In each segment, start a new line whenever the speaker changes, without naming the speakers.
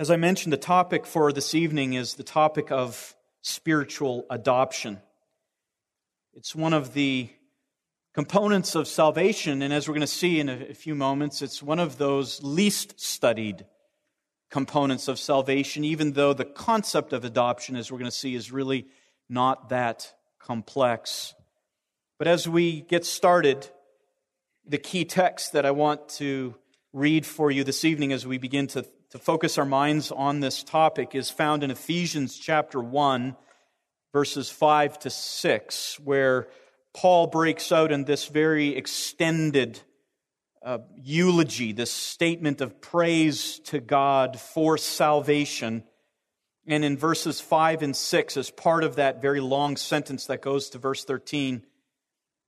As I mentioned, the topic for this evening is the topic of spiritual adoption. It's one of the components of salvation, and as we're going to see in a few moments, it's one of those least studied components of salvation, even though the concept of adoption, as we're going to see, is really not that complex. But as we get started, the key text that I want to read for you this evening as we begin to to focus our minds on this topic is found in Ephesians chapter 1, verses 5 to 6, where Paul breaks out in this very extended uh, eulogy, this statement of praise to God for salvation. And in verses 5 and 6, as part of that very long sentence that goes to verse 13,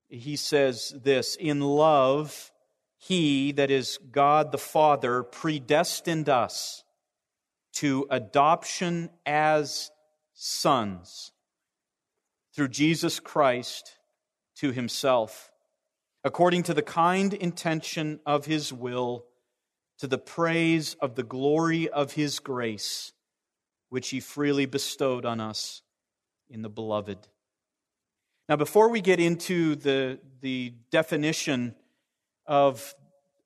he says this In love, he, that is God the Father, predestined us to adoption as sons through Jesus Christ to himself, according to the kind intention of his will, to the praise of the glory of his grace, which he freely bestowed on us in the beloved. Now, before we get into the, the definition of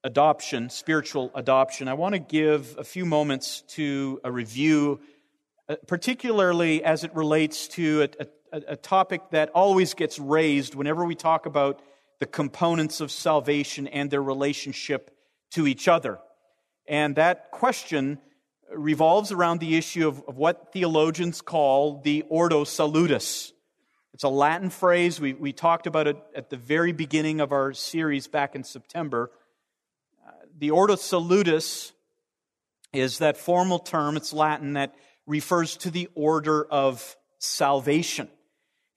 adoption, spiritual adoption, I want to give a few moments to a review, uh, particularly as it relates to a, a, a, topic that always gets raised whenever we talk about the components of salvation and their relationship to each other. And that question revolves around the issue of, of what theologians call the ordo salutis. It's a Latin phrase. We, we talked about it at the very beginning of our series back in September. Uh, the Ordo Salutis is that formal term, it's Latin, that refers to the order of salvation.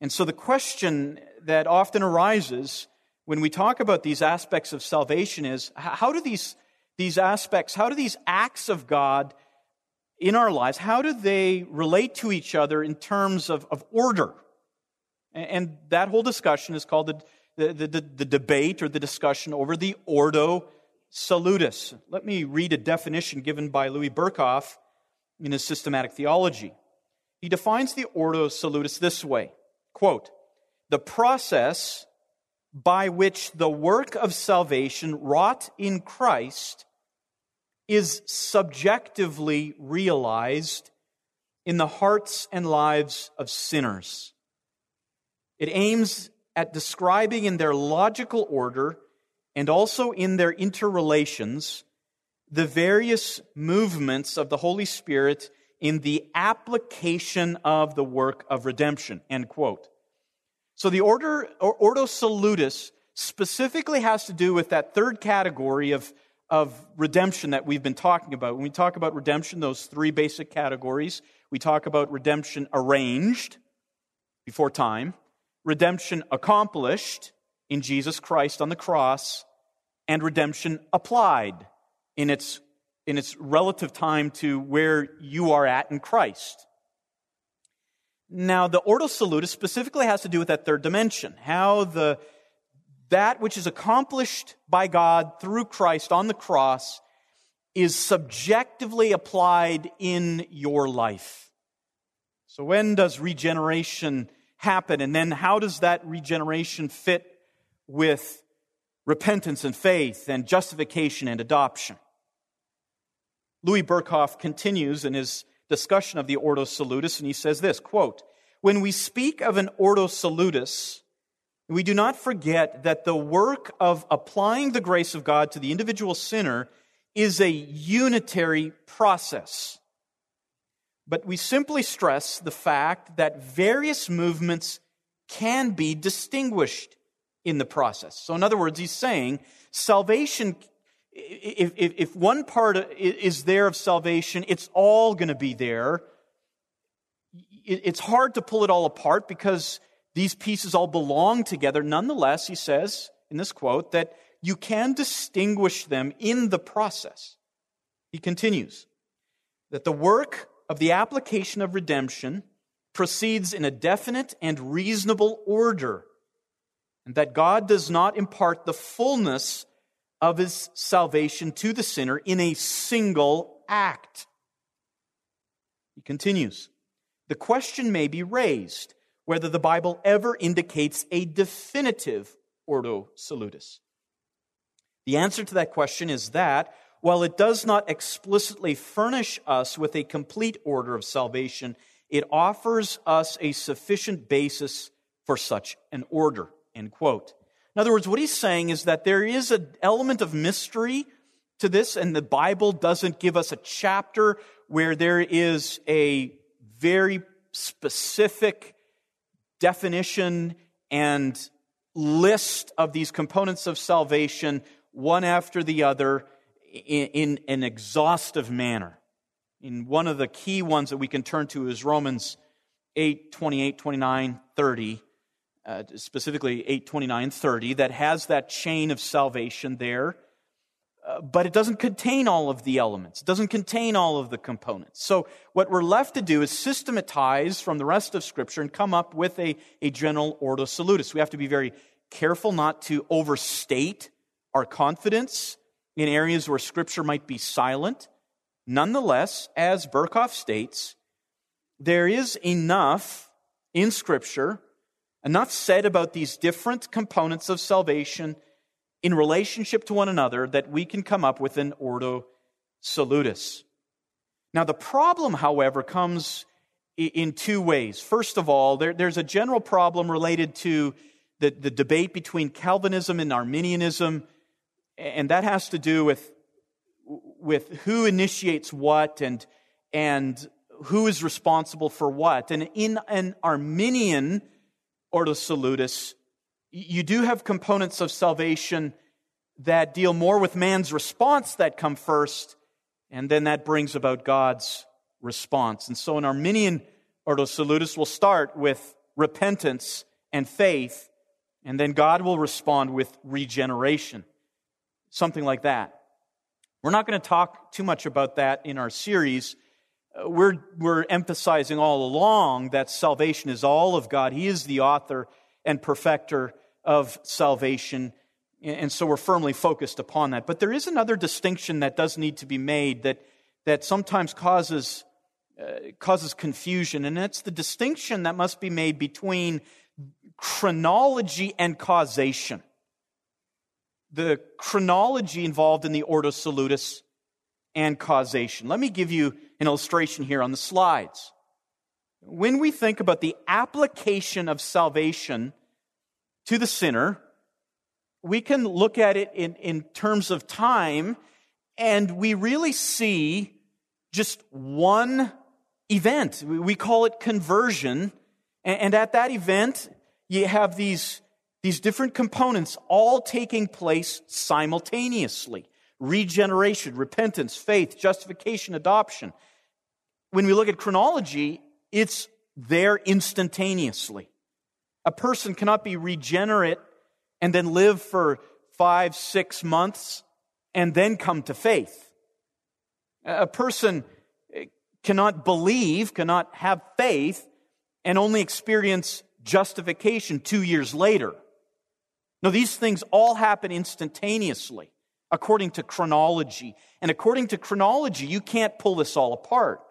And so the question that often arises when we talk about these aspects of salvation is how do these, these aspects, how do these acts of God in our lives, how do they relate to each other in terms of, of order? And that whole discussion is called the, the, the, the debate or the discussion over the Ordo Salutis. Let me read a definition given by Louis Berkhof in his systematic theology. He defines the Ordo Salutis this way quote, the process by which the work of salvation wrought in Christ is subjectively realized in the hearts and lives of sinners. It aims at describing in their logical order and also in their interrelations the various movements of the Holy Spirit in the application of the work of redemption. End quote. So the order, or Ordo Salutis specifically has to do with that third category of, of redemption that we've been talking about. When we talk about redemption, those three basic categories, we talk about redemption arranged before time, redemption accomplished in Jesus Christ on the cross, and redemption applied in its, in its relative time to where you are at in Christ. Now, the Ordo Salutis specifically has to do with that third dimension, how the, that which is accomplished by God through Christ on the cross is subjectively applied in your life. So when does regeneration happen? And then how does that regeneration fit with repentance and faith and justification and adoption? Louis Berkhof continues in his discussion of the Ordo Salutis, and he says this quote, When we speak of an Ordo Salutis, we do not forget that the work of applying the grace of God to the individual sinner is a unitary process but we simply stress the fact that various movements can be distinguished in the process. So, in other words, he's saying salvation, if, if, if one part is there of salvation, it's all going to be there. It's hard to pull it all apart because these pieces all belong together. Nonetheless, he says in this quote that you can distinguish them in the process. He continues that the work of the application of redemption proceeds in a definite and reasonable order, and that God does not impart the fullness of his salvation to the sinner in a single act. He continues. The question may be raised whether the Bible ever indicates a definitive Ordo Salutis. The answer to that question is that while it does not explicitly furnish us with a complete order of salvation, it offers us a sufficient basis for such an order. End quote. In other words, what he's saying is that there is an element of mystery to this, and the Bible doesn't give us a chapter where there is a very specific definition and list of these components of salvation, one after the other, in, in an exhaustive manner. In one of the key ones that we can turn to is Romans 8, 28, 29, 30 uh, specifically 829 30, that has that chain of salvation there. Uh, but it doesn't contain all of the elements. It doesn't contain all of the components. So what we're left to do is systematize from the rest of Scripture and come up with a, a general ordo salutis. We have to be very careful not to overstate our confidence in areas where Scripture might be silent. Nonetheless, as Berkhof states, there is enough in Scripture enough said about these different components of salvation in relationship to one another that we can come up with an ordo salutis. Now, the problem, however, comes in two ways. First of all, there, there's a general problem related to the, the debate between Calvinism and Arminianism, and that has to do with, with who initiates what and, and who is responsible for what. And in an Arminian Ordo Salutis, you do have components of salvation that deal more with man's response that come first, and then that brings about God's response. And so an Arminian Ordo Salutis, we'll start with repentance and faith, and then God will respond with regeneration. Something like that. We're not going to talk too much about that in our series we're, we're emphasizing all along that salvation is all of God. He is the author and perfecter of salvation. And so we're firmly focused upon that. But there is another distinction that does need to be made that, that sometimes causes, uh, causes confusion. And it's the distinction that must be made between chronology and causation. The chronology involved in the Ordo Salutis and causation. Let me give you an illustration here on the slides. When we think about the application of salvation to the sinner, we can look at it in, in terms of time, and we really see just one event. We call it conversion. And at that event, you have these, these different components all taking place simultaneously regeneration, repentance, faith, justification, adoption. When we look at chronology, it's there instantaneously. A person cannot be regenerate and then live for five, six months and then come to faith. A person eh, cannot believe, cannot have faith, and only experience justification two years later. No, these things all happen instantaneously according to chronology. And according to chronology, you can't pull this all apart.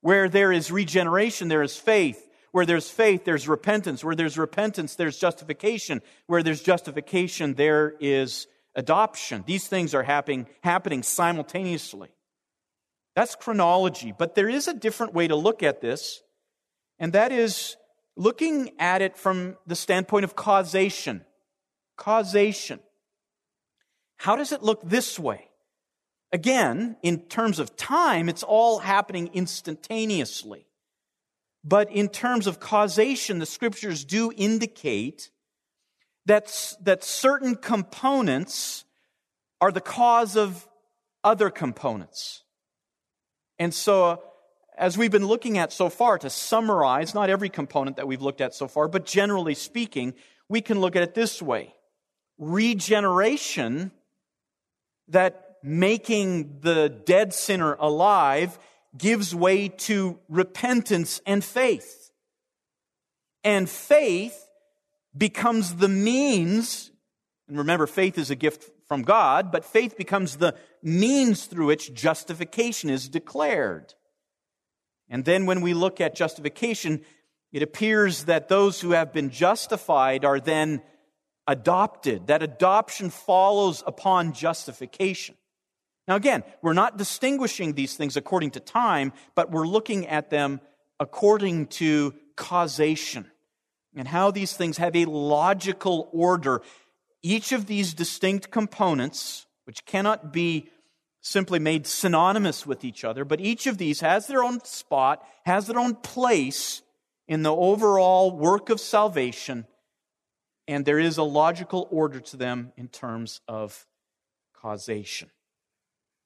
Where there is regeneration, there is faith. Where there's faith, there's repentance. Where there's repentance, there's justification. Where there's justification, there is adoption. These things are happening, happening simultaneously. That's chronology. But there is a different way to look at this, and that is looking at it from the standpoint of causation. Causation. How does it look this way? Again, in terms of time, it's all happening instantaneously. But in terms of causation, the scriptures do indicate that, that certain components are the cause of other components. And so, uh, as we've been looking at so far, to summarize, not every component that we've looked at so far, but generally speaking, we can look at it this way. Regeneration that making the dead sinner alive gives way to repentance and faith. And faith becomes the means, and remember, faith is a gift from God, but faith becomes the means through which justification is declared. And then when we look at justification, it appears that those who have been justified are then adopted. That adoption follows upon justification. Now, again, we're not distinguishing these things according to time, but we're looking at them according to causation and how these things have a logical order. Each of these distinct components, which cannot be simply made synonymous with each other, but each of these has their own spot, has their own place in the overall work of salvation, and there is a logical order to them in terms of causation.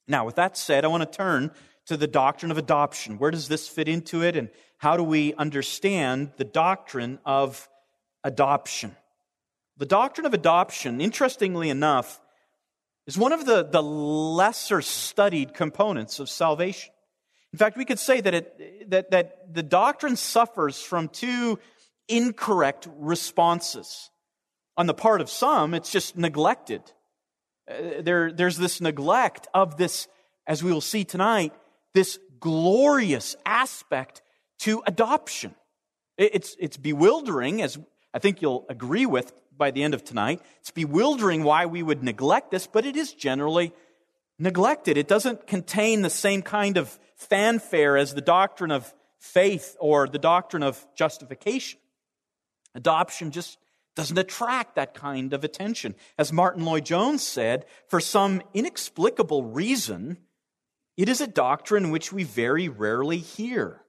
Now, with that said, I want to turn to the doctrine of adoption. Where does this fit into it, and how do we understand the doctrine of adoption? The doctrine of adoption, interestingly enough, is one of the, the lesser studied components of salvation. In fact, we could say that, it, that, that the doctrine suffers from two incorrect responses. On the part of some, it's just neglected. Uh, there, there's this neglect of this, as we will see tonight, this glorious aspect to adoption. It's, it's bewildering, as I think you'll agree with by the end of tonight. It's bewildering why we would neglect this, but it is generally neglected. It doesn't contain the same kind of fanfare as the doctrine of faith or the doctrine of justification. Adoption just doesn't attract that kind of attention. As Martyn Lloyd-Jones said, for some inexplicable reason, it is a doctrine which we very rarely hear.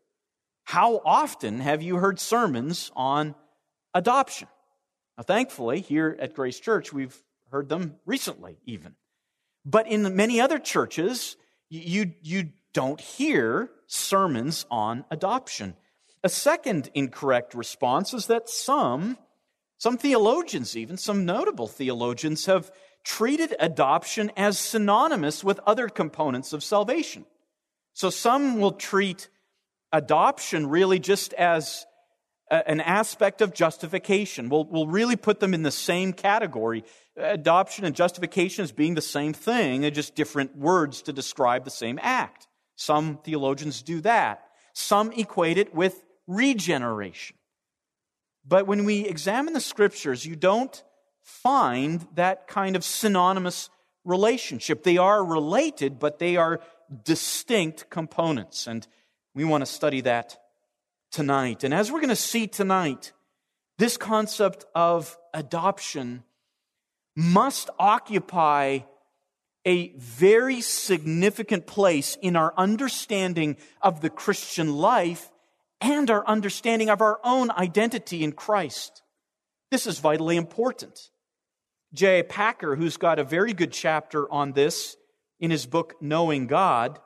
How often have you heard sermons on adoption? Now, thankfully, here at Grace Church, we've heard them recently, even. But in many other churches, you, you don't hear sermons on adoption. A second incorrect response is that some some theologians, even some notable theologians, have treated adoption as synonymous with other components of salvation. So some will treat adoption really just as a, an aspect of justification. We'll, we'll really put them in the same category. Adoption and justification as being the same thing, they're just different words to describe the same act. Some theologians do that. Some equate it with regeneration. But when we examine the scriptures, you don't find that kind of synonymous relationship. They are related, but they are distinct components. And we want to study that tonight. And as we're going to see tonight, this concept of adoption must occupy a very significant place in our understanding of the Christian life and our understanding of our own identity in Christ. This is vitally important. J. Packer, who's got a very good chapter on this in his book Knowing God,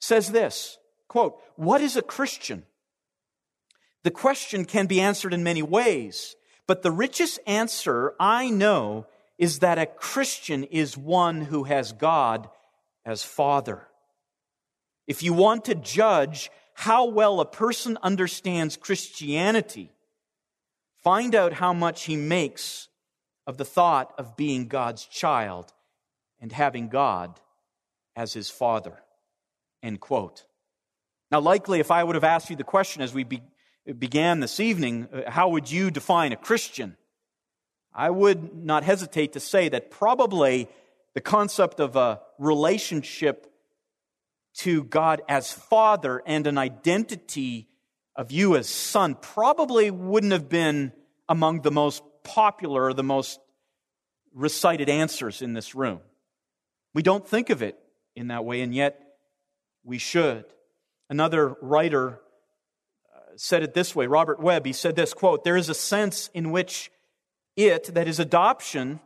says this quote, What is a Christian? The question can be answered in many ways, but the richest answer I know is that a Christian is one who has God as Father. If you want to judge how well a person understands Christianity, find out how much he makes of the thought of being God's child and having God as his father. End quote. Now, likely, if I would have asked you the question as we be, began this evening, uh, how would you define a Christian? I would not hesitate to say that probably the concept of a relationship to God as Father and an identity of you as Son probably wouldn't have been among the most popular or the most recited answers in this room. We don't think of it in that way, and yet we should. Another writer uh, said it this way Robert Webb, he said this quote, There is a sense in which it, that is adoption,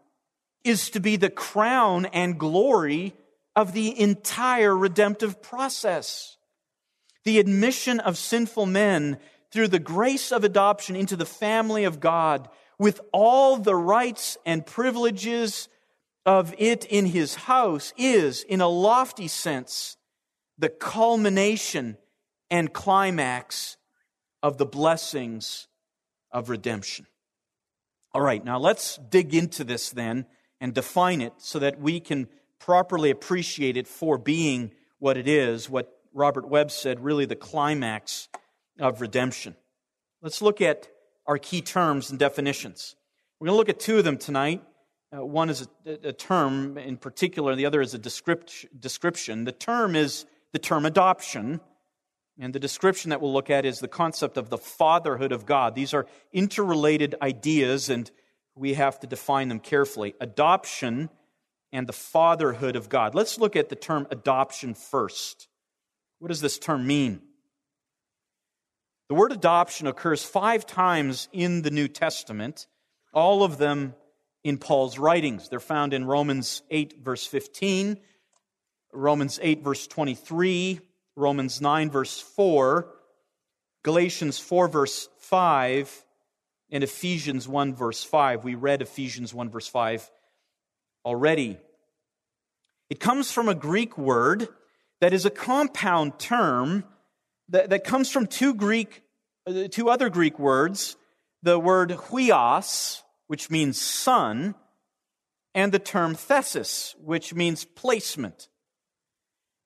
is to be the crown and glory of the entire redemptive process. The admission of sinful men through the grace of adoption into the family of God with all the rights and privileges of it in his house is, in a lofty sense, the culmination and climax of the blessings of redemption. All right, now let's dig into this then and define it so that we can properly appreciate it for being what it is, what, Robert Webb said, really the climax of redemption. Let's look at our key terms and definitions. We're going to look at two of them tonight. Uh, one is a, a, term in particular, the other is a description. The term is the term adoption, and the description that we'll look at is the concept of the fatherhood of God. These are interrelated ideas, and we have to define them carefully. Adoption and the fatherhood of God. Let's look at the term adoption first. What does this term mean? The word adoption occurs five times in the New Testament, all of them in Paul's writings. They're found in Romans 8, verse 15, Romans 8, verse 23, Romans 9, verse 4, Galatians 4, verse 5, and Ephesians 1, verse 5. We read Ephesians 1, verse 5 already. It comes from a Greek word that is a compound term that, that comes from two Greek, uh, two other Greek words, the word huios, which means son, and the term thesis, which means placement.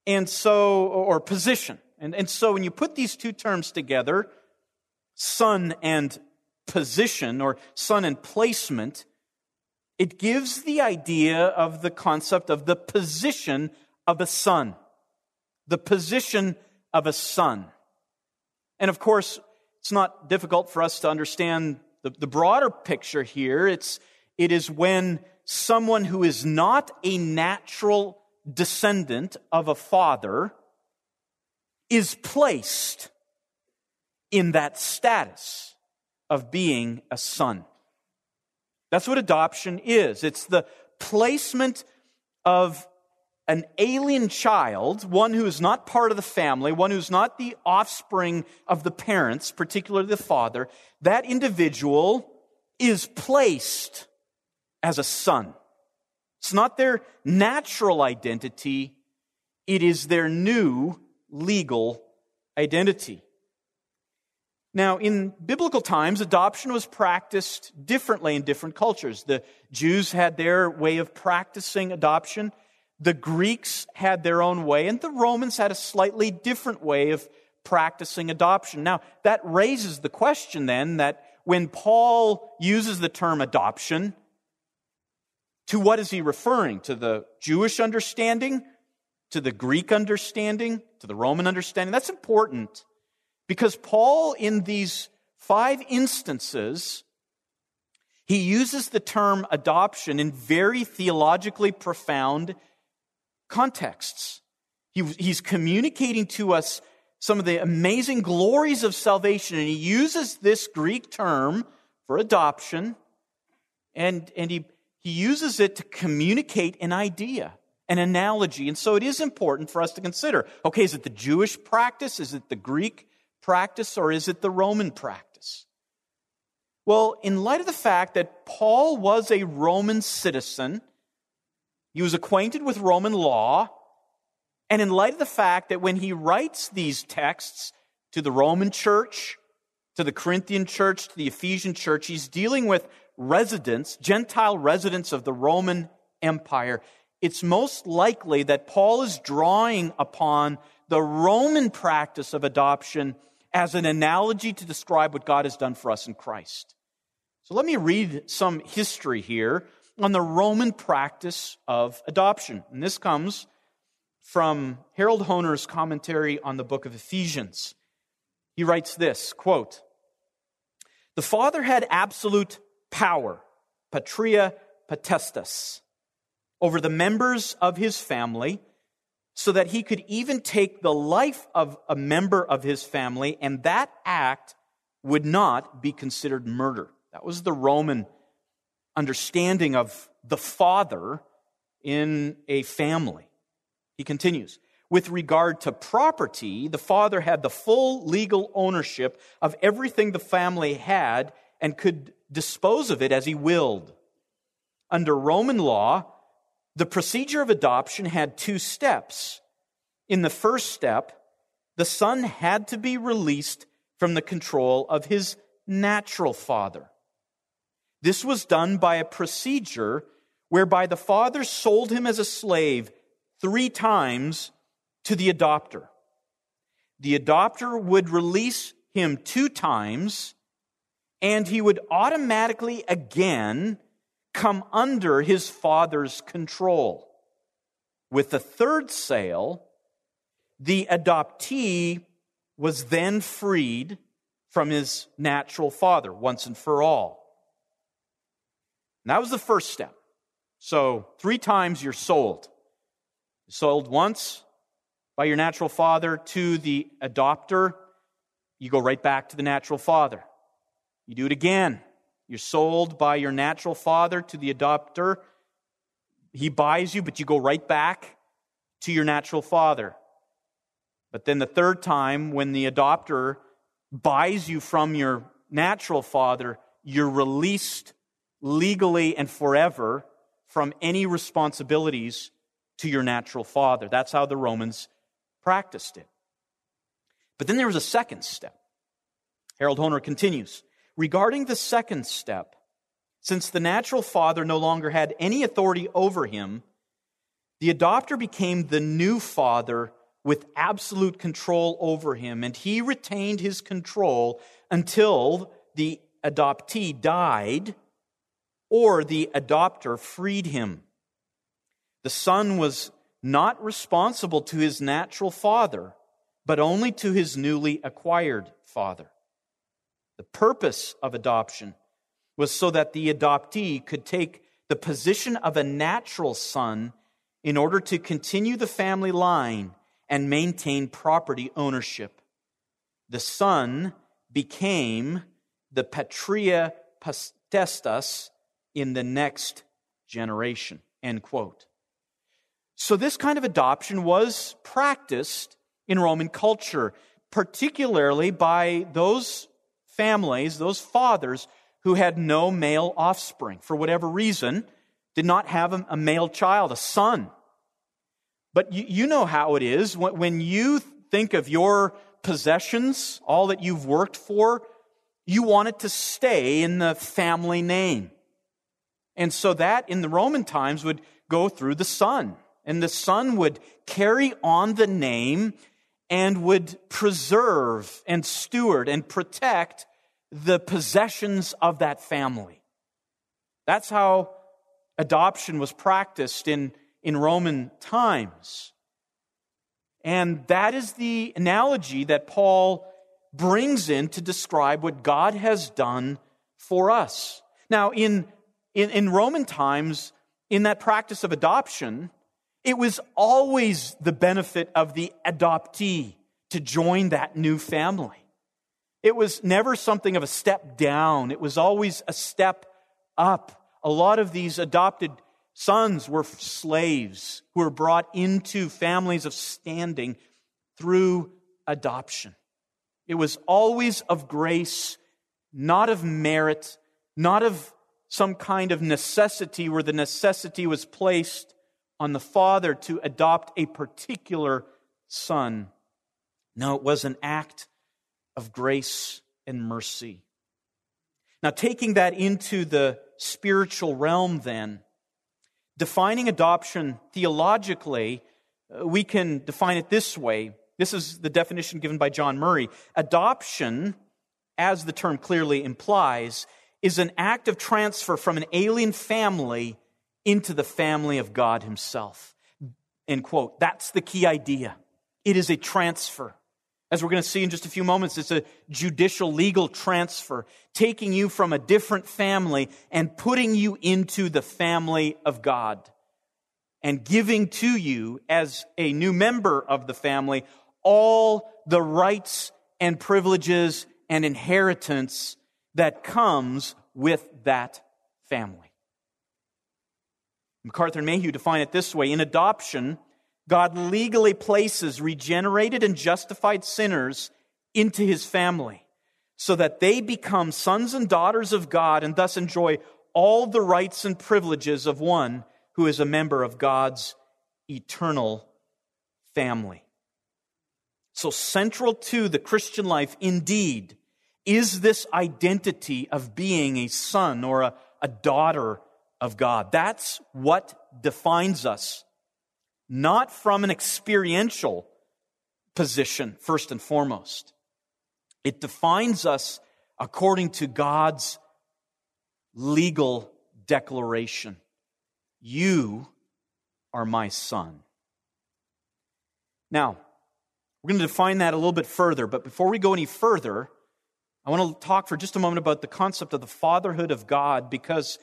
And so, or position. And, and so when you put these two terms together, son and position, or son and placement, it gives the idea of the concept of the position of a son. The position of a son. And of course, it's not difficult for us to understand the, the broader picture here. It's, it is when someone who is not a natural descendant of a father is placed in that status of being a son. That's what adoption is. It's the placement of an alien child, one who is not part of the family, one who's not the offspring of the parents, particularly the father. That individual is placed as a son. It's not their natural identity, it is their new legal identity. Now, in biblical times, adoption was practiced differently in different cultures. The Jews had their way of practicing adoption. The Greeks had their own way, and the Romans had a slightly different way of practicing adoption. Now, that raises the question then that when Paul uses the term adoption, to what is he referring? To the Jewish understanding? To the Greek understanding? To the Roman understanding? That's important. Because Paul, in these five instances, he uses the term adoption in very theologically profound contexts. He, he's communicating to us some of the amazing glories of salvation, and he uses this Greek term for adoption, and, and he, he uses it to communicate an idea, an analogy. And so it is important for us to consider okay, is it the Jewish practice? Is it the Greek practice or is it the Roman practice? Well, in light of the fact that Paul was a Roman citizen, he was acquainted with Roman law, and in light of the fact that when he writes these texts to the Roman church, to the Corinthian church, to the Ephesian church, he's dealing with residents, Gentile residents of the Roman Empire. It's most likely that Paul is drawing upon the Roman practice of adoption as an analogy to describe what God has done for us in Christ. So let me read some history here on the Roman practice of adoption. And this comes from Harold Hoehner's commentary on the book of Ephesians. He writes this quote, The father had absolute power, patria potestas, over the members of his family so that he could even take the life of a member of his family, and that act would not be considered murder. That was the Roman understanding of the father in a family. He continues With regard to property, the father had the full legal ownership of everything the family had and could dispose of it as he willed. Under Roman law, the procedure of adoption had two steps. In the first step, the son had to be released from the control of his natural father. This was done by a procedure whereby the father sold him as a slave three times to the adopter. the adopter would release him two times and he would automatically again come under his father's control. With the third sale, the adoptee was then freed from his natural father once and for all. And that was the first step. So, three times you're sold. sold once by your natural father to the adopter, you go right back to the natural father. You do it again. You're sold by your natural father to the adopter. He buys you, but you go right back to your natural father. But then the third time, when the adopter buys you from your natural father, you're released legally and forever from any responsibilities to your natural father. That's how the Romans practiced it. But then there was a second step. Harold Hoehner continues Regarding the second step, since the natural father no longer had any authority over him, the adopter became the new father with absolute control over him, and he retained his control until the adoptee died or the adopter freed him. The son was not responsible to his natural father, but only to his newly acquired father. The purpose of adoption was so that the adoptee could take the position of a natural son in order to continue the family line and maintain property ownership. The son became the patria potestas in the next generation. End quote. So, this kind of adoption was practiced in Roman culture, particularly by those families, those fathers who had no male offspring. For whatever reason, did not have a male child, a son. But you, you know how it is. When you think of your possessions, all that you've worked for, you want it to stay in the family name. And so that in the Roman times would go through the son. And the son would carry on the name and would preserve and steward and protect the possessions of that family. That's how adoption was practiced in, in Roman times. And that is the analogy that Paul brings in to describe what God has done for us. Now, in, in, in Roman times, in that practice of adoption, it was always the benefit of the adoptee to join that new family. It was never something of a step down, it was always a step up. A lot of these adopted sons were slaves who were brought into families of standing through adoption. It was always of grace, not of merit, not of some kind of necessity where the necessity was placed on the father to adopt a particular son. No, it was an act of grace and mercy. Now, taking that into the spiritual realm, then, defining adoption theologically, uh, we can define it this way. This is the definition given by John Murray. Adoption, as the term clearly implies, is an act of transfer from an alien family into the family of God Himself. End quote. That's the key idea. It is a transfer. As we're going to see in just a few moments, it's a judicial legal transfer, taking you from a different family and putting you into the family of God and giving to you as a new member of the family all the rights and privileges and inheritance that comes with that family. MacArthur and Mayhue define it this way In adoption, God legally places regenerated and justified sinners into his family so that they become sons and daughters of God and thus enjoy all the rights and privileges of one who is a member of God's eternal family. So, central to the Christian life, indeed, is this identity of being a son or a, a daughter of God. That's what defines us not from an experiential position, first and foremost. It defines us according to God's legal declaration You are my son. Now, we're going to define that a little bit further, but before we go any further, I want to talk for just a moment about the concept of the fatherhood of God because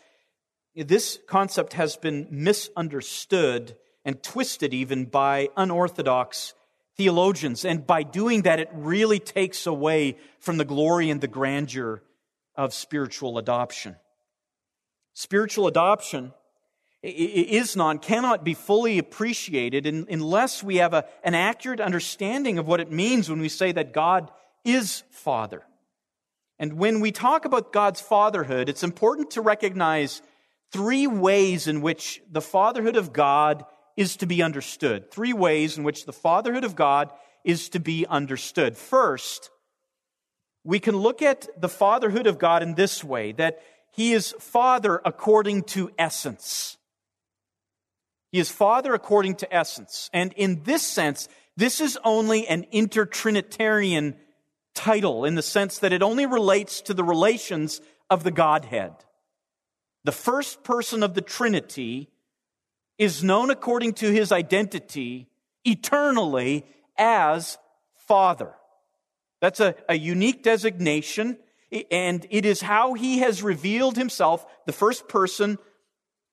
this concept has been misunderstood and twisted even by unorthodox theologians. And by doing that, it really takes away from the glory and the grandeur of spiritual adoption. Spiritual adoption is not, cannot be fully appreciated unless we have a, an accurate understanding of what it means when we say that God is Father. And when we talk about God's fatherhood, it's important to recognize three ways in which the fatherhood of God is to be understood. Three ways in which the fatherhood of God is to be understood. First, we can look at the fatherhood of God in this way that he is father according to essence. He is Father according to essence. And in this sense, this is only an intertrinitarian title in the sense that it only relates to the relations of the Godhead. The first person of the Trinity is known according to his identity eternally as Father. That's a, a unique designation, and it is how he has revealed himself, the first person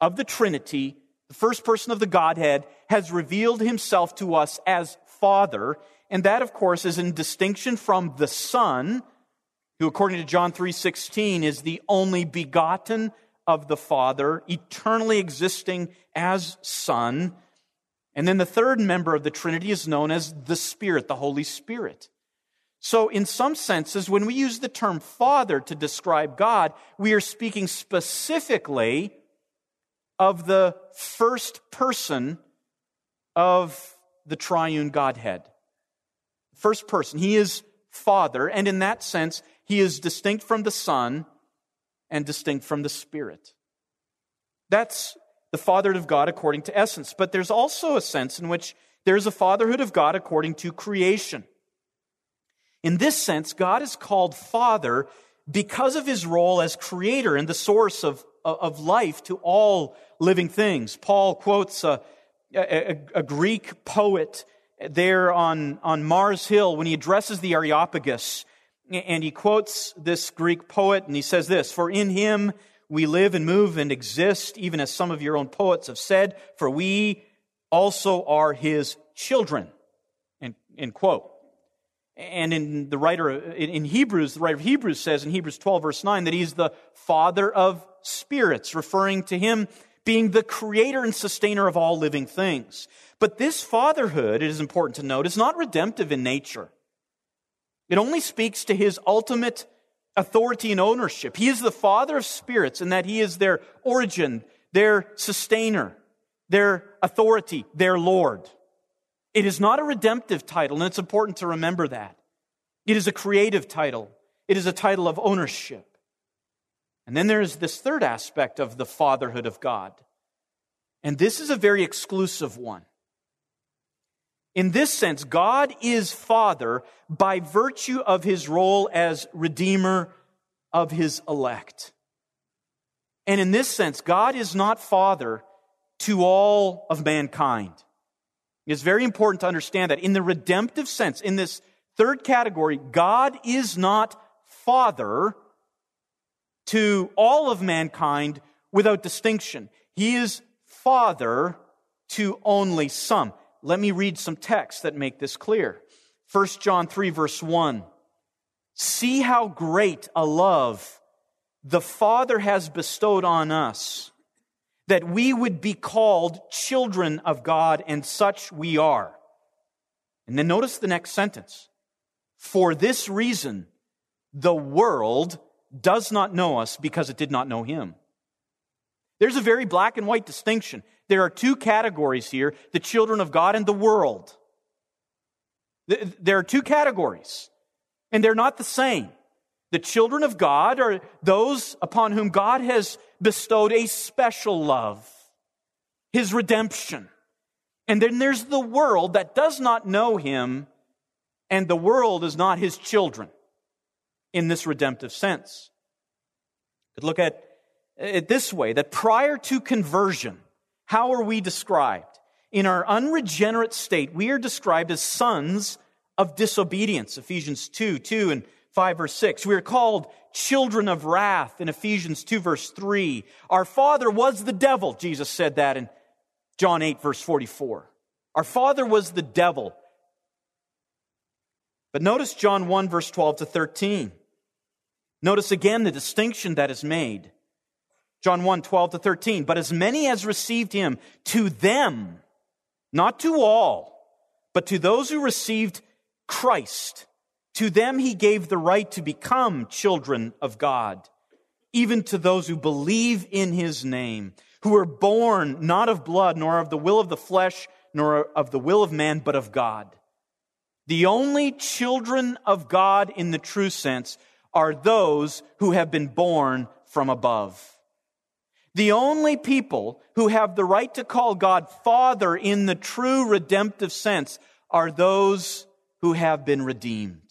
of the Trinity, the first person of the Godhead, has revealed himself to us as Father. And that, of course, is in distinction from the Son, who, according to John 3.16, is the only begotten of the Father, eternally existing as Son. And then the third member of the Trinity is known as the Spirit, the Holy Spirit. So, in some senses, when we use the term Father to describe God, we are speaking specifically of the first person of the triune Godhead. First person. He is Father, and in that sense, he is distinct from the Son and distinct from the Spirit. That's the fatherhood of God according to essence. But there's also a sense in which there's a fatherhood of God according to creation. In this sense, God is called Father because of his role as creator and the source of, of life to all living things. Paul quotes a, a, a Greek poet there on, on Mars Hill when he addresses the Areopagus. And he quotes this Greek poet and he says this For in him we live and move and exist, even as some of your own poets have said, for we also are his children. End, end quote. And in the writer, in Hebrews, the writer of Hebrews says in Hebrews 12, verse 9, that he's the father of spirits, referring to him being the creator and sustainer of all living things. But this fatherhood, it is important to note, is not redemptive in nature. It only speaks to his ultimate authority and ownership. He is the father of spirits in that he is their origin, their sustainer, their authority, their Lord. It is not a redemptive title, and it's important to remember that. It is a creative title. It is a title of ownership. And then there is this third aspect of the fatherhood of God. And this is a very exclusive one. In this sense, God is Father by virtue of his role as Redeemer of his elect. And in this sense, God is not Father to all of mankind. It's very important to understand that in the redemptive sense, in this third category, God is not Father to all of mankind without distinction. He is Father to only some. Let me read some texts that make this clear. 1 John 3, verse 1. See how great a love the Father has bestowed on us that we would be called children of God, and such we are. And then notice the next sentence. For this reason, the world does not know us because it did not know him. There's a very black and white distinction. There are two categories here the children of God and the world. There are two categories, and they're not the same. The children of God are those upon whom God has bestowed a special love, his redemption. And then there's the world that does not know him and the world is not his children in this redemptive sense. Could look at it this way that prior to conversion, how are we described? In our unregenerate state, we are described as sons of disobedience. Ephesians 2, 2 and 5 verse 6. We are called children of wrath in Ephesians 2 verse 3. Our father was the devil. Jesus said that in John 8 verse 44. Our father was the devil. But notice John 1 verse 12 to 13. Notice again the distinction that is made. John 1 12 to 13. But as many as received him, to them, not to all, but to those who received Christ, to them he gave the right to become children of God, even to those who believe in his name, who were born not of blood, nor of the will of the flesh, nor of the will of man, but of God. The only children of God in the true sense are those who have been born from above. The only people who have the right to call God Father in the true redemptive sense are those who have been redeemed.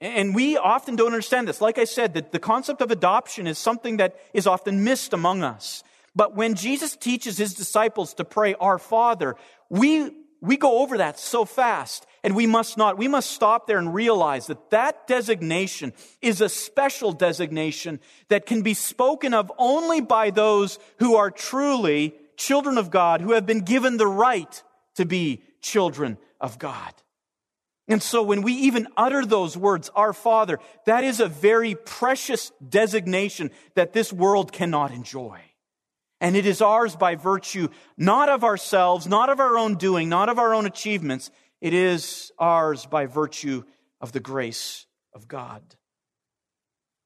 And we often don't understand this. Like I said, that the concept of adoption is something that is often missed among us. But when Jesus teaches his disciples to pray, Our Father, we, we go over that so fast. And we must not. We must stop there and realize that that designation is a special designation that can be spoken of only by those who are truly children of God, who have been given the right to be children of God. And so when we even utter those words, our Father, that is a very precious designation that this world cannot enjoy. And it is ours by virtue not of ourselves, not of our own doing, not of our own achievements. It is ours by virtue of the grace of God.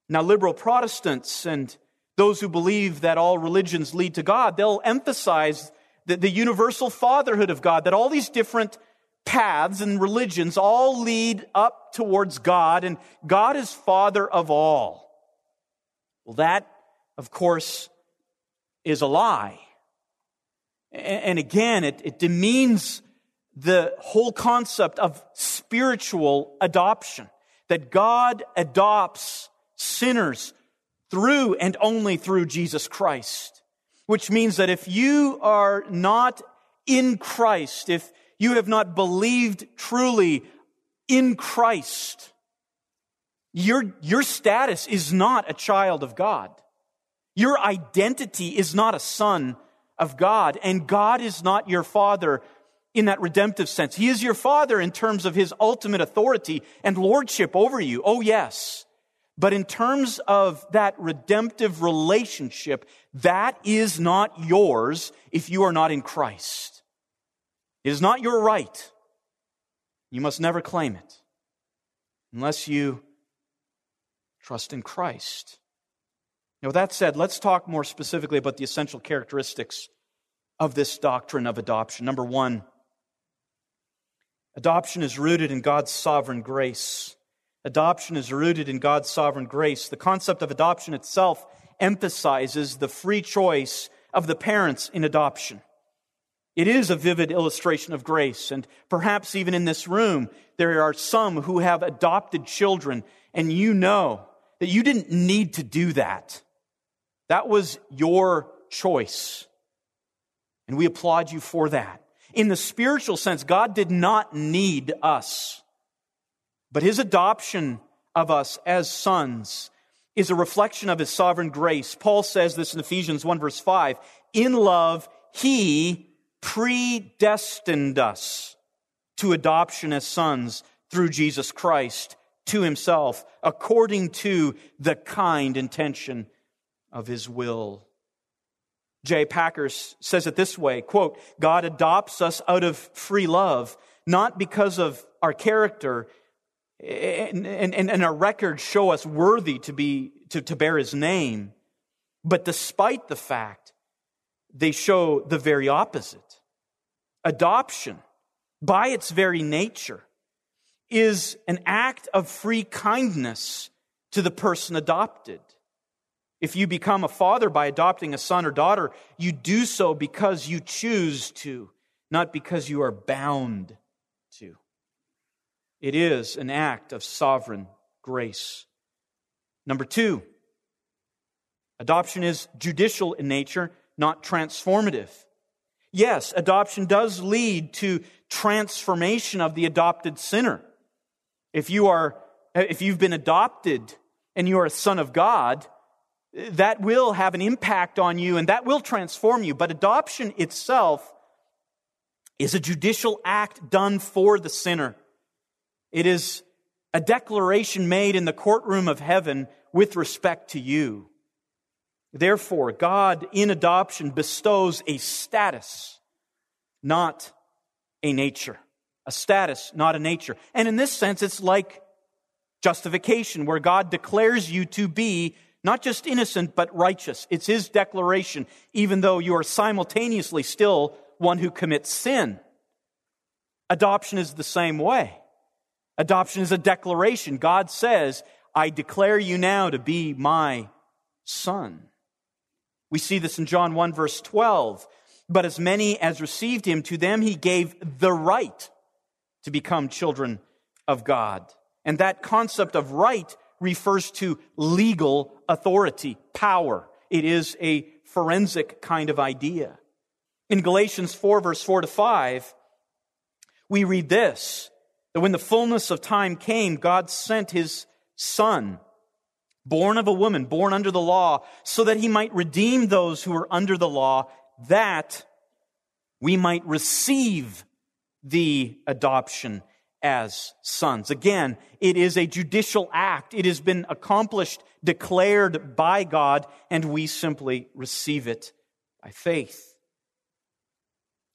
Now, liberal Protestants and those who believe that all religions lead to God, they'll emphasize the, the universal fatherhood of God, that all these different paths and religions all lead up towards God, and God is Father of all. Well, that, of course, is a lie. And again, it, it demeans the whole concept of spiritual adoption, that God adopts sinners through and only through Jesus Christ. Which means that if you are not in Christ, if you have not believed truly in Christ, your, your status is not a child of God. Your identity is not a son of God, and God is not your father in that redemptive sense. He is your father in terms of his ultimate authority and lordship over you. Oh, yes. But in terms of that redemptive relationship, that is not yours if you are not in Christ. It is not your right. You must never claim it unless you trust in Christ. Now, with that said, let's talk more specifically about the essential characteristics of this doctrine of adoption. Number one, adoption is rooted in God's sovereign grace. Adoption is rooted in God's sovereign grace. The concept of adoption itself emphasizes the free choice of the parents in adoption. It is a vivid illustration of grace, and perhaps even in this room, there are some who have adopted children, and you know that you didn't need to do that. That was your choice. And we applaud you for that. In the spiritual sense, God did not need us. But his adoption of us as sons is a reflection of his sovereign grace. Paul says this in Ephesians 1 verse 5. In love, he predestined us to adoption as sons through Jesus Christ to himself, according to the kind intention of his will. J. Packers says it this way, quote, God adopts us out of free love, not because of our character and, and, and our records show us worthy to be to, to bear his name. But despite the fact, they show the very opposite. Adoption, by its very nature, is an act of free kindness to the person adopted. If you become a father by adopting a son or daughter, you do so because you choose to, not because you are bound to. it is an act of sovereign grace. Number two, adoption is judicial in nature, not transformative. Yes, adoption does lead to transformation of the adopted sinner. If you are, if you've been adopted and you are a son of God, that will have an impact on you and that will transform you. But adoption itself is a judicial act done for the sinner. It is a declaration made in the courtroom of heaven with respect to you. Therefore, God in adoption bestows a status, not a nature. A status, not a nature. And in this sense, it's like justification, where God declares you to be not just innocent, but righteous. It's His declaration, even though you are simultaneously still one who commits sin. Adoption is the same way. Adoption is a declaration. God says, I declare you now to be my son. We see this in John 1 verse 12. But as many as received him, to them he gave the right to become children of God. And that concept of right refers to legal authority, power. It is a forensic kind of idea. In Galatians 4 verse 4 to 5, we read this that when the fullness of time came, God sent his son, born of a woman, born under the law, so that he might redeem those who were under the law, that we might receive the adoption as sons. Again, it is a judicial act. It has been accomplished, declared by God, and we simply receive it by faith.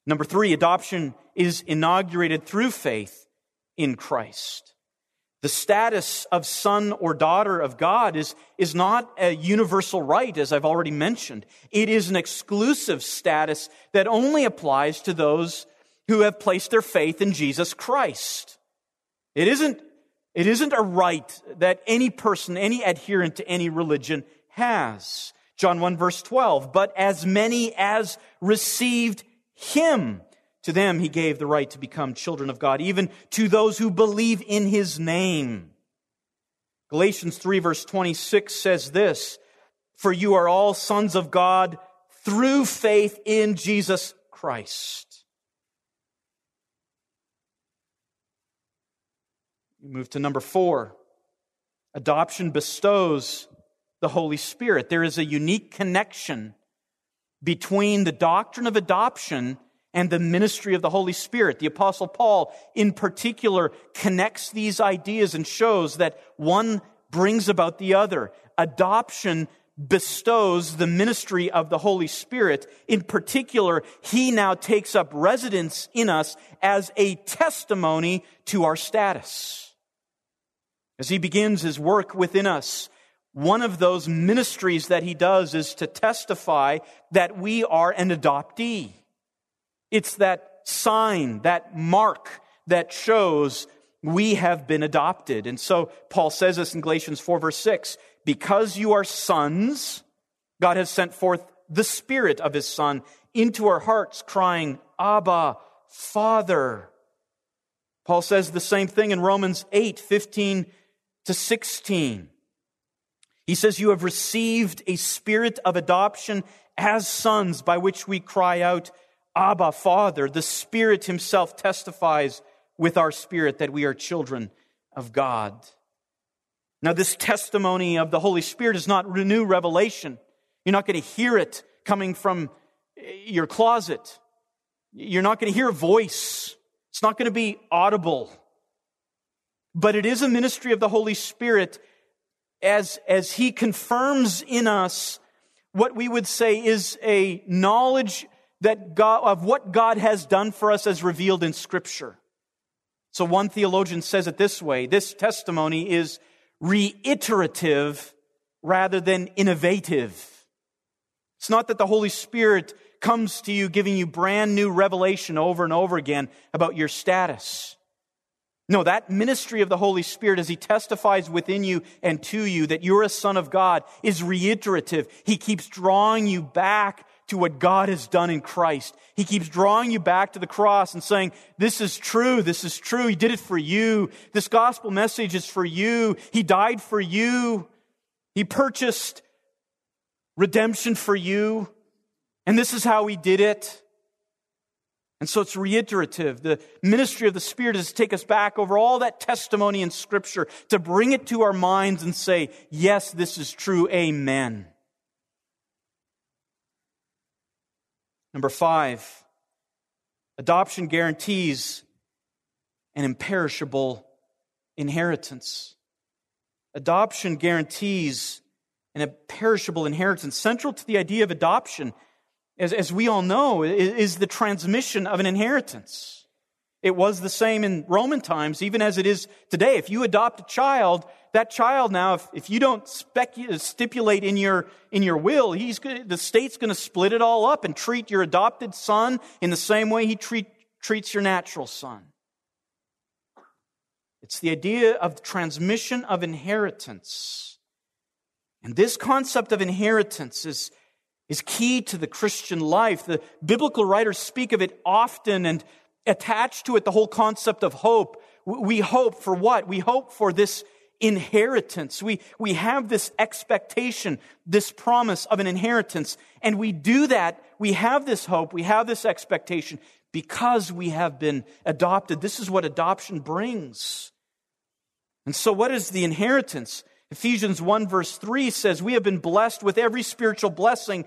Number three, adoption is inaugurated through faith in Christ. The status of son or daughter of God is, is not a universal right, as I've already mentioned. It is an exclusive status that only applies to those who have placed their faith in Jesus Christ. It isn't, it isn't a right that any person, any adherent to any religion has. John 1 verse 12, but as many as received him, to them he gave the right to become children of God, even to those who believe in his name. Galatians 3 verse 26 says this, For you are all sons of God through faith in Jesus Christ. We move to number four. Adoption bestows the Holy Spirit. There is a unique connection between the doctrine of adoption and the ministry of the Holy Spirit. The apostle Paul in particular connects these ideas and shows that one brings about the other. Adoption bestows the ministry of the Holy Spirit. In particular, he now takes up residence in us as a testimony to our status. As he begins his work within us, one of those ministries that he does is to testify that we are an adoptee. It's that sign, that mark that shows we have been adopted. And so Paul says this in Galatians 4 verse 6, because you are sons, God has sent forth the spirit of his son into our hearts crying, Abba, Father. Paul says the same thing in Romans 8, 15 to 16. He says, You have received a spirit of adoption as sons by which we cry out, Abba, Father, the Spirit Himself testifies with our spirit that we are children of God. Now, this testimony of the Holy Spirit is not new revelation. You're not going to hear it coming from eh, your closet. You're not going to hear a voice. It's not going to be audible. But it is a ministry of the Holy Spirit as, as He confirms in us what we would say is a knowledge that God, of what God has done for us as revealed in Scripture. So one theologian says it this way this testimony is reiterative rather than innovative. It's not that the Holy Spirit comes to you giving you brand new revelation over and over again about your status. No, that ministry of the Holy Spirit as He testifies within you and to you that you're a son of God is reiterative. He keeps drawing you back to what God has done in Christ. He keeps drawing you back to the cross and saying, this is true. This is true. He did it for you. This gospel message is for you. He died for you. He purchased redemption for you. And this is how he did it. And so it's reiterative. The ministry of the Spirit is to take us back over all that testimony in Scripture, to bring it to our minds and say, yes, this is true. Amen. Number five, adoption guarantees an imperishable inheritance. Adoption guarantees an imperishable inheritance. Central to the idea of adoption as, as we all know, is the transmission of an inheritance. It was the same in Roman times, even as it is today. If you adopt a child, that child now, if, if you don't specu- stipulate in your, in your will, he's gonna, the state's going to split it all up and treat your adopted son in the same way he treat, treats your natural son. It's the idea of transmission of inheritance. And this concept of inheritance is, is key to the Christian life. The biblical writers speak of it often and attach to it the whole concept of hope. We hope for what? We hope for this inheritance. We, we have this expectation, this promise of an inheritance. And we do that. We have this hope. We have this expectation because we have been adopted. This is what adoption brings. And so what is the inheritance? Ephesians 1 verse 3 says, We have been blessed with every spiritual blessing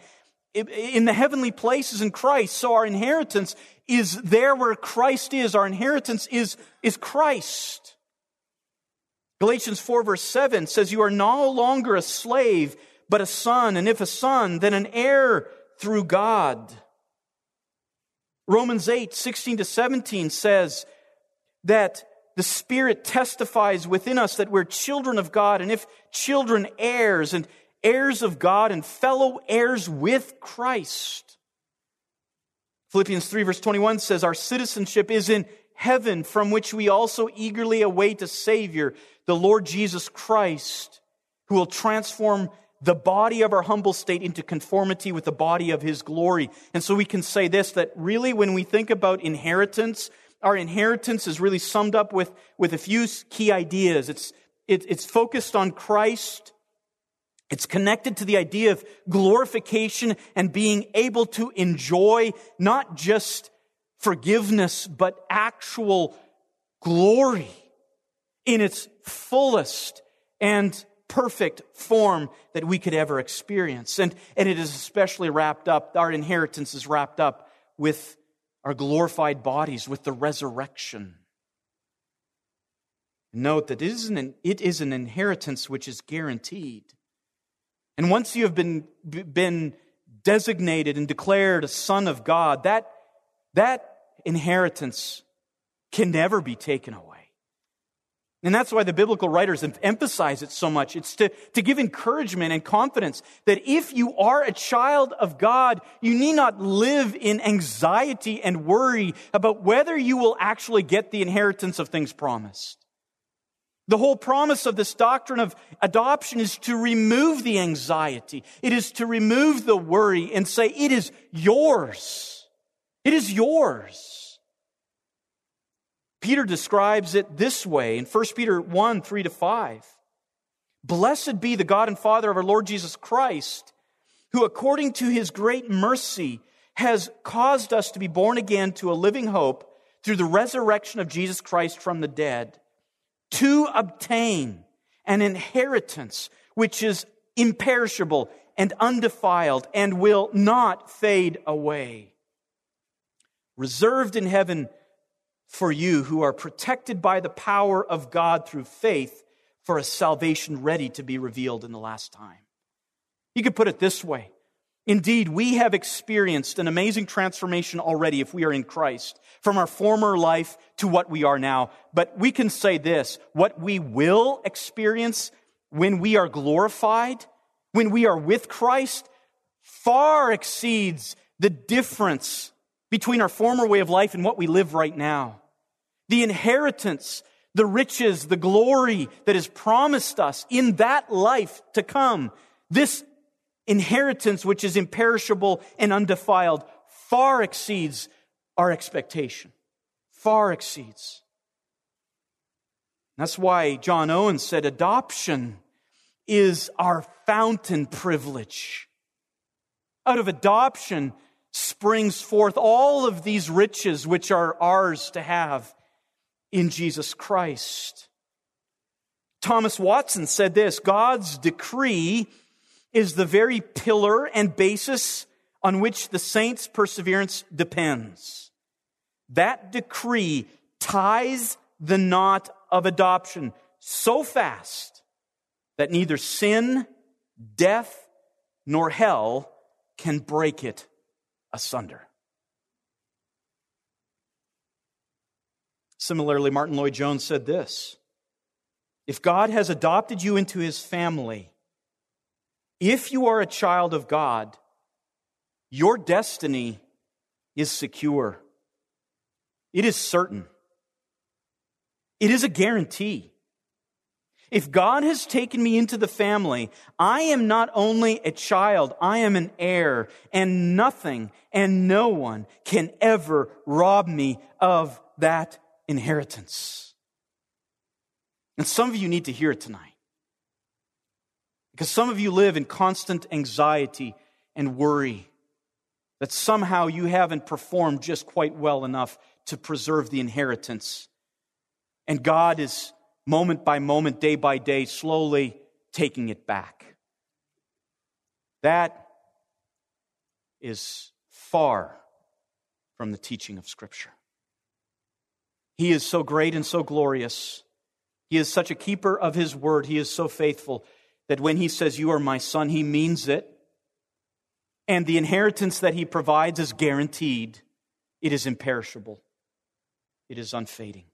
in the heavenly places in Christ. So our inheritance is there where Christ is. Our inheritance is, is Christ. Galatians 4 verse 7 says, You are no longer a slave, but a son. And if a son, then an heir through God. Romans 8, 16 to 17 says that the Spirit testifies within us that we're children of God, and if children, heirs, and heirs of God, and fellow heirs with Christ. Philippians 3, verse 21 says, Our citizenship is in heaven, from which we also eagerly await a Savior, the Lord Jesus Christ, who will transform the body of our humble state into conformity with the body of His glory. And so we can say this that really, when we think about inheritance, our inheritance is really summed up with, with a few key ideas. It's, it, it's focused on Christ. It's connected to the idea of glorification and being able to enjoy not just forgiveness, but actual glory in its fullest and perfect form that we could ever experience. And, and it is especially wrapped up, our inheritance is wrapped up with our glorified bodies with the resurrection. Note that it is, an, it is an inheritance which is guaranteed. And once you have been, been designated and declared a son of God, that, that inheritance can never be taken away. And that's why the biblical writers emphasize it so much. It's to, to give encouragement and confidence that if you are a child of God, you need not live in anxiety and worry about whether you will actually get the inheritance of things promised. The whole promise of this doctrine of adoption is to remove the anxiety. It is to remove the worry and say, it is yours. It is yours. Peter describes it this way in 1 Peter 1 3 to 5. Blessed be the God and Father of our Lord Jesus Christ, who according to his great mercy has caused us to be born again to a living hope through the resurrection of Jesus Christ from the dead, to obtain an inheritance which is imperishable and undefiled and will not fade away, reserved in heaven for you who are protected by the power of God through faith for a salvation ready to be revealed in the last time. You could put it this way. Indeed, we have experienced an amazing transformation already if we are in Christ from our former life to what we are now. But we can say this, what we will experience when we are glorified, when we are with Christ, far exceeds the difference between our former way of life and what we live right now the inheritance, the riches, the glory that is promised us in that life to come. This inheritance which is imperishable and undefiled far exceeds our expectation. Far exceeds. That's why John Owen said adoption is our fountain privilege. Out of adoption springs forth all of these riches which are ours to have in Jesus Christ. Thomas Watson said this God's decree is the very pillar and basis on which the saints' perseverance depends. That decree ties the knot of adoption so fast that neither sin, death, nor hell can break it asunder. Similarly, Martyn Lloyd-Jones said this If God has adopted you into his family, if you are a child of God, your destiny is secure. It is certain. It is a guarantee. If God has taken me into the family, I am not only a child, I am an heir, and nothing and no one can ever rob me of that inheritance. And some of you need to hear it tonight. Because some of you live in constant anxiety and worry that somehow you haven't performed just quite well enough to preserve the inheritance. And God is moment by moment, day by day, slowly taking it back. That is far from the teaching of Scripture. He is so great and so glorious. He is such a keeper of His word. He is so faithful that when He says, You are my son, He means it. And the inheritance that He provides is guaranteed, it is imperishable, it is unfading.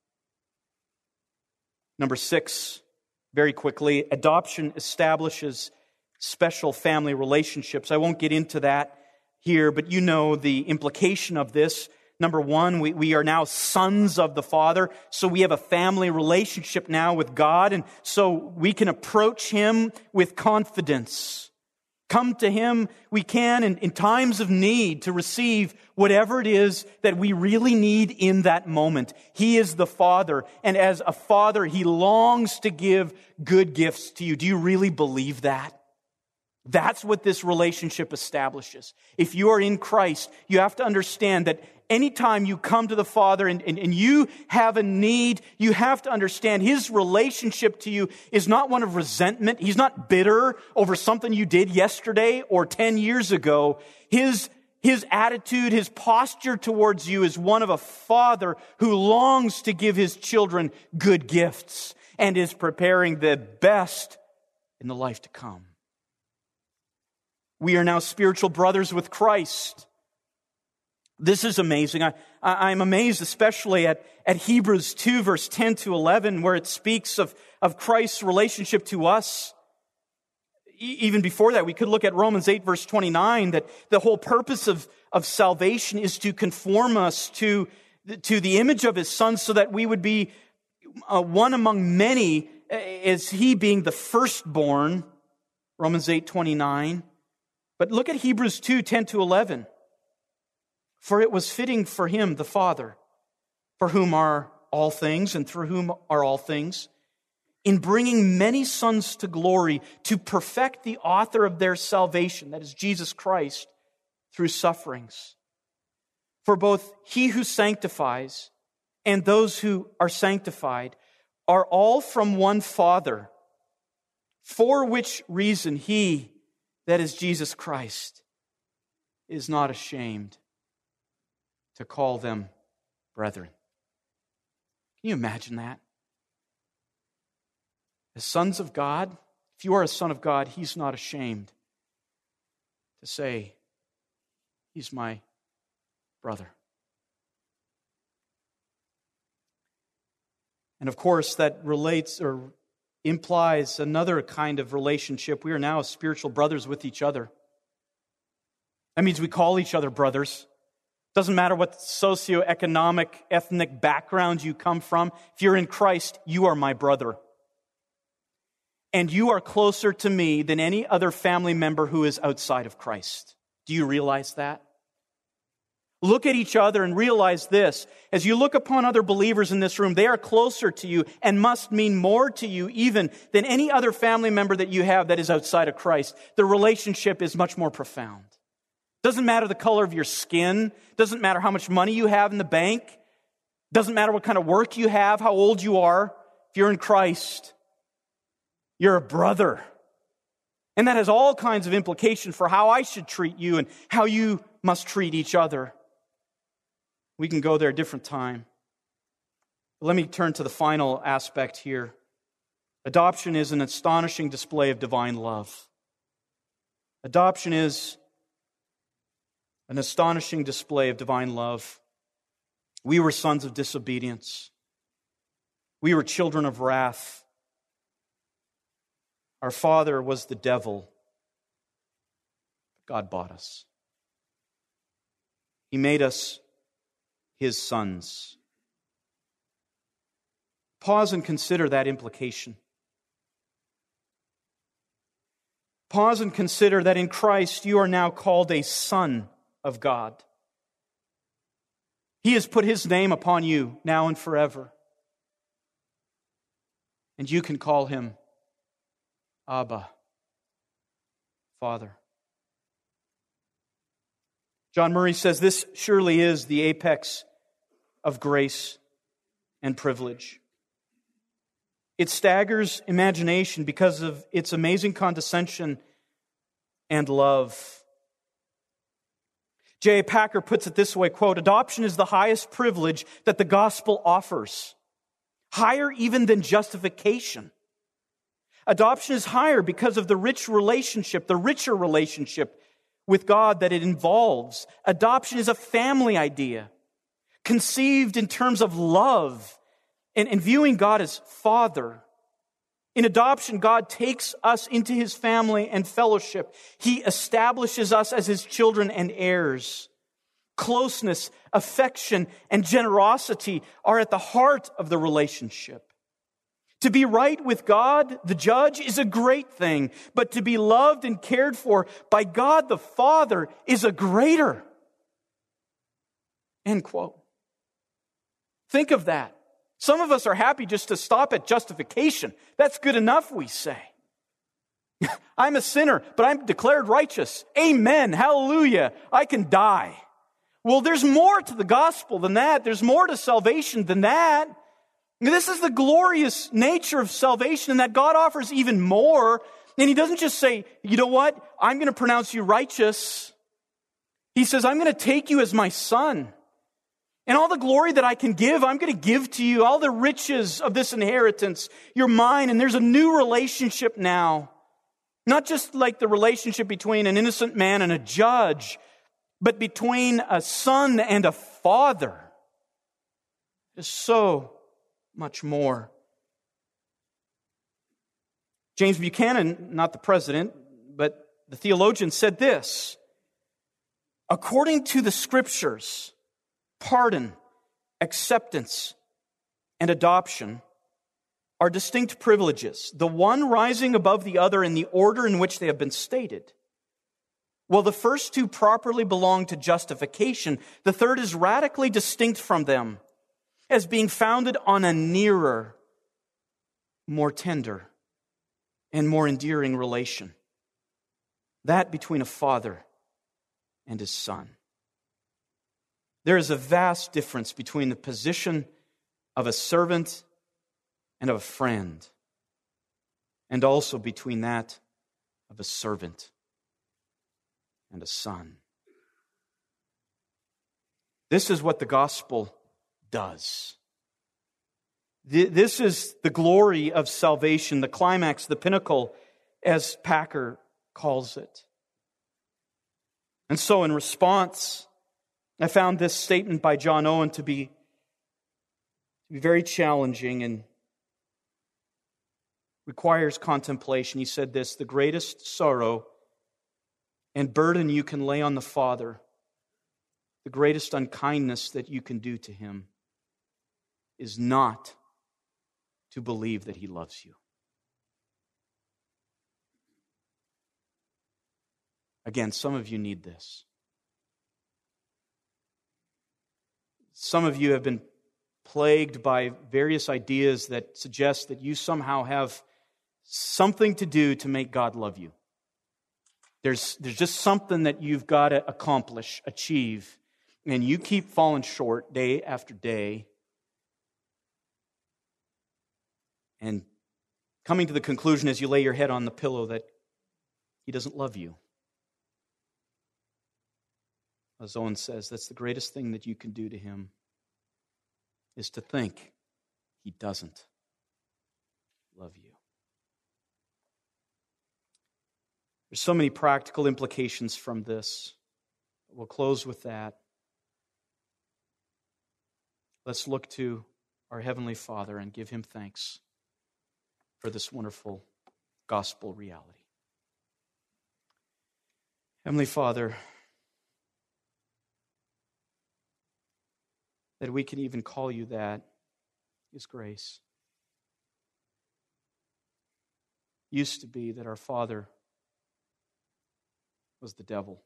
Number six, very quickly, adoption establishes special family relationships. I won't get into that here, but you know the implication of this. Number one, we, we are now sons of the Father, so we have a family relationship now with God, and so we can approach Him with confidence. Come to Him, we can in, in, times of need to receive whatever it is that we really need in that moment. He is the Father, and as a Father, He longs to give good gifts to you. Do you really believe that? That's what this relationship establishes. If you are in Christ, you have to understand that anytime you come to the Father and, and, and, you have a need, you have to understand His relationship to you is not one of resentment. He's not bitter over something you did yesterday or 10 years ago. His, his attitude, His posture towards you is one of a father who longs to give His children good gifts and is preparing the best in the life to come. We are now spiritual brothers with Christ. This is amazing. I, I'm amazed especially at, at Hebrews 2 verse 10 to 11 where it speaks of, of Christ's relationship to us. Even before that, we could look at Romans 8 verse 29 that the whole purpose of, of salvation is to conform us to, to the image of his son so that we would be uh, one among many as he being the firstborn. Romans 8 29. But look at Hebrews 2 10 to 11. For it was fitting for him, the Father, for whom are all things and through whom are all things, in bringing many sons to glory to perfect the author of their salvation, that is Jesus Christ, through sufferings. For both he who sanctifies and those who are sanctified are all from one Father, for which reason he, that is Jesus Christ, is not ashamed to call them brethren. Can you imagine that? As sons of God, if you are a son of God, He's not ashamed to say, He's my brother. And of course, that relates or implies another kind of relationship. We are now spiritual brothers with each other. That means we call each other brothers. Doesn't matter what socioeconomic, ethnic background you come from. If you're in Christ, you are my brother. and you are closer to me than any other family member who is outside of Christ. Do you realize that? Look at each other and realize this. As you look upon other believers in this room, they are closer to you and must mean more to you even than any other family member that you have that is outside of Christ. The relationship is much more profound. Doesn't matter the color of your skin. Doesn't matter how much money you have in the bank. Doesn't matter what kind of work you have, how old you are. If you're in Christ, you're a brother. And that has all kinds of implications for how I should treat you and how you must treat each other. We can go there a different time. Let me turn to the final aspect here. Adoption is an astonishing display of divine love. Adoption is an astonishing display of divine love. We were sons of disobedience. We were children of wrath. Our father was the devil. God bought us. He made us his sons. Pause and consider that implication. Pause and consider that in Christ you are now called a son of God. He has put his name upon you now and forever. And you can call him Abba, Father. John Murray says this surely is the apex of grace and privilege. It staggers imagination because of its amazing condescension and love. J. Packer puts it this way, quote, adoption is the highest privilege that the gospel offers, higher even than justification. Adoption is higher because of the rich relationship, the richer relationship with God that it involves. Adoption is a family idea conceived in terms of love and, and viewing God as Father. In adoption, God takes us into his family and fellowship. He establishes us as his children and heirs. Closeness, affection, and generosity are at the heart of the relationship. To be right with God, the judge, is a great thing, but to be loved and cared for by God the Father is a greater. End quote. Think of that. Some of us are happy just to stop at justification. That's good enough, we say. I'm a sinner, but I'm declared righteous. Amen. Hallelujah. I can die. Well, there's more to the gospel than that. There's more to salvation than that. This is the glorious nature of salvation, and that God offers even more. And He doesn't just say, you know what? I'm going to pronounce you righteous. He says, I'm going to take you as my son. And all the glory that I can give, I'm going to give to you. All the riches of this inheritance, you're mine. And there's a new relationship now. Not just like the relationship between an innocent man and a judge, but between a son and a father. There's so much more. James Buchanan, not the president, but the theologian, said this According to the scriptures, pardon, acceptance, and adoption are distinct privileges, the one rising above the other in the order in which they have been stated. While the first two properly belong to justification, the third is radically distinct from them as being founded on a nearer, more tender, and more endearing relation. That between a father and his son. There is a vast difference between the position of a servant and of a friend, and also between that of a servant and a son. This is what the gospel does. This is the glory of salvation, the climax, the pinnacle, as Packer calls it. And so, in response, I found this statement by John Owen to be, to be very challenging and requires contemplation. He said this The greatest sorrow and burden you can lay on the Father, the greatest unkindness that you can do to him, is not to believe that he loves you. Again, some of you need this. Some of you have been plagued by various ideas that suggest that you somehow have something to do to make God love you. There's, there's just something that you've got to accomplish, achieve, and you keep falling short day after day. And coming to the conclusion as you lay your head on the pillow that He doesn't love you. As Owen says, that's the greatest thing that you can do to Him is to think He doesn't love you. There's so many practical implications from this. We'll close with that. Let's look to our Heavenly Father and give Him thanks for this wonderful gospel reality. Heavenly Father, that we can even call you that is grace. Used to be that our Father was the devil.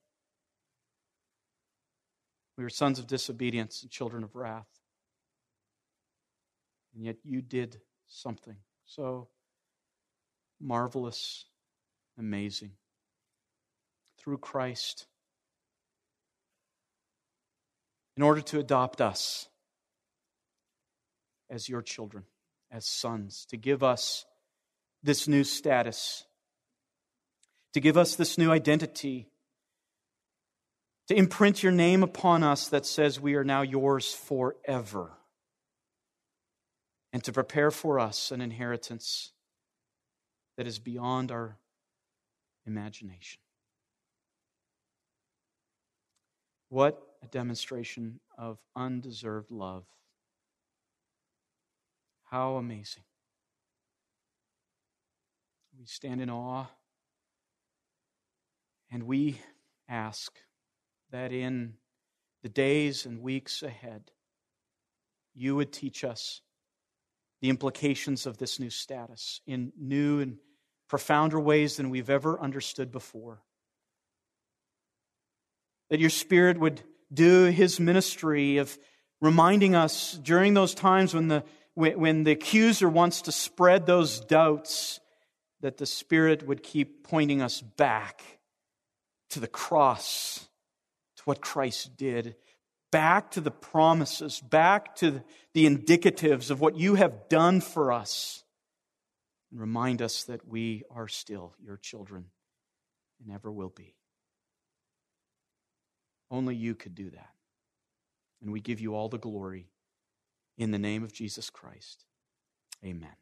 We were sons of disobedience and children of wrath. And yet you did something so marvelous, amazing. Through Christ, in order to adopt us as your children, as sons, to give us this new status to give us this new identity, to imprint your name upon us that says we are now yours forever, and to prepare for us an inheritance that is beyond our imagination. What a demonstration of undeserved love. How amazing. We stand in awe and we ask that in the days and weeks ahead, you would teach us the implications of this new status in new and profounder ways than we've ever understood before. That your Spirit would do his ministry of reminding us during those times when the, when the accuser wants to spread those doubts, that the Spirit would keep pointing us back to the cross, to what Christ did, back to the promises, back to the indicatives of what you have done for us, and remind us that we are still your children and ever will be. Only you could do that. And we give you all the glory in the name of Jesus Christ. Amen.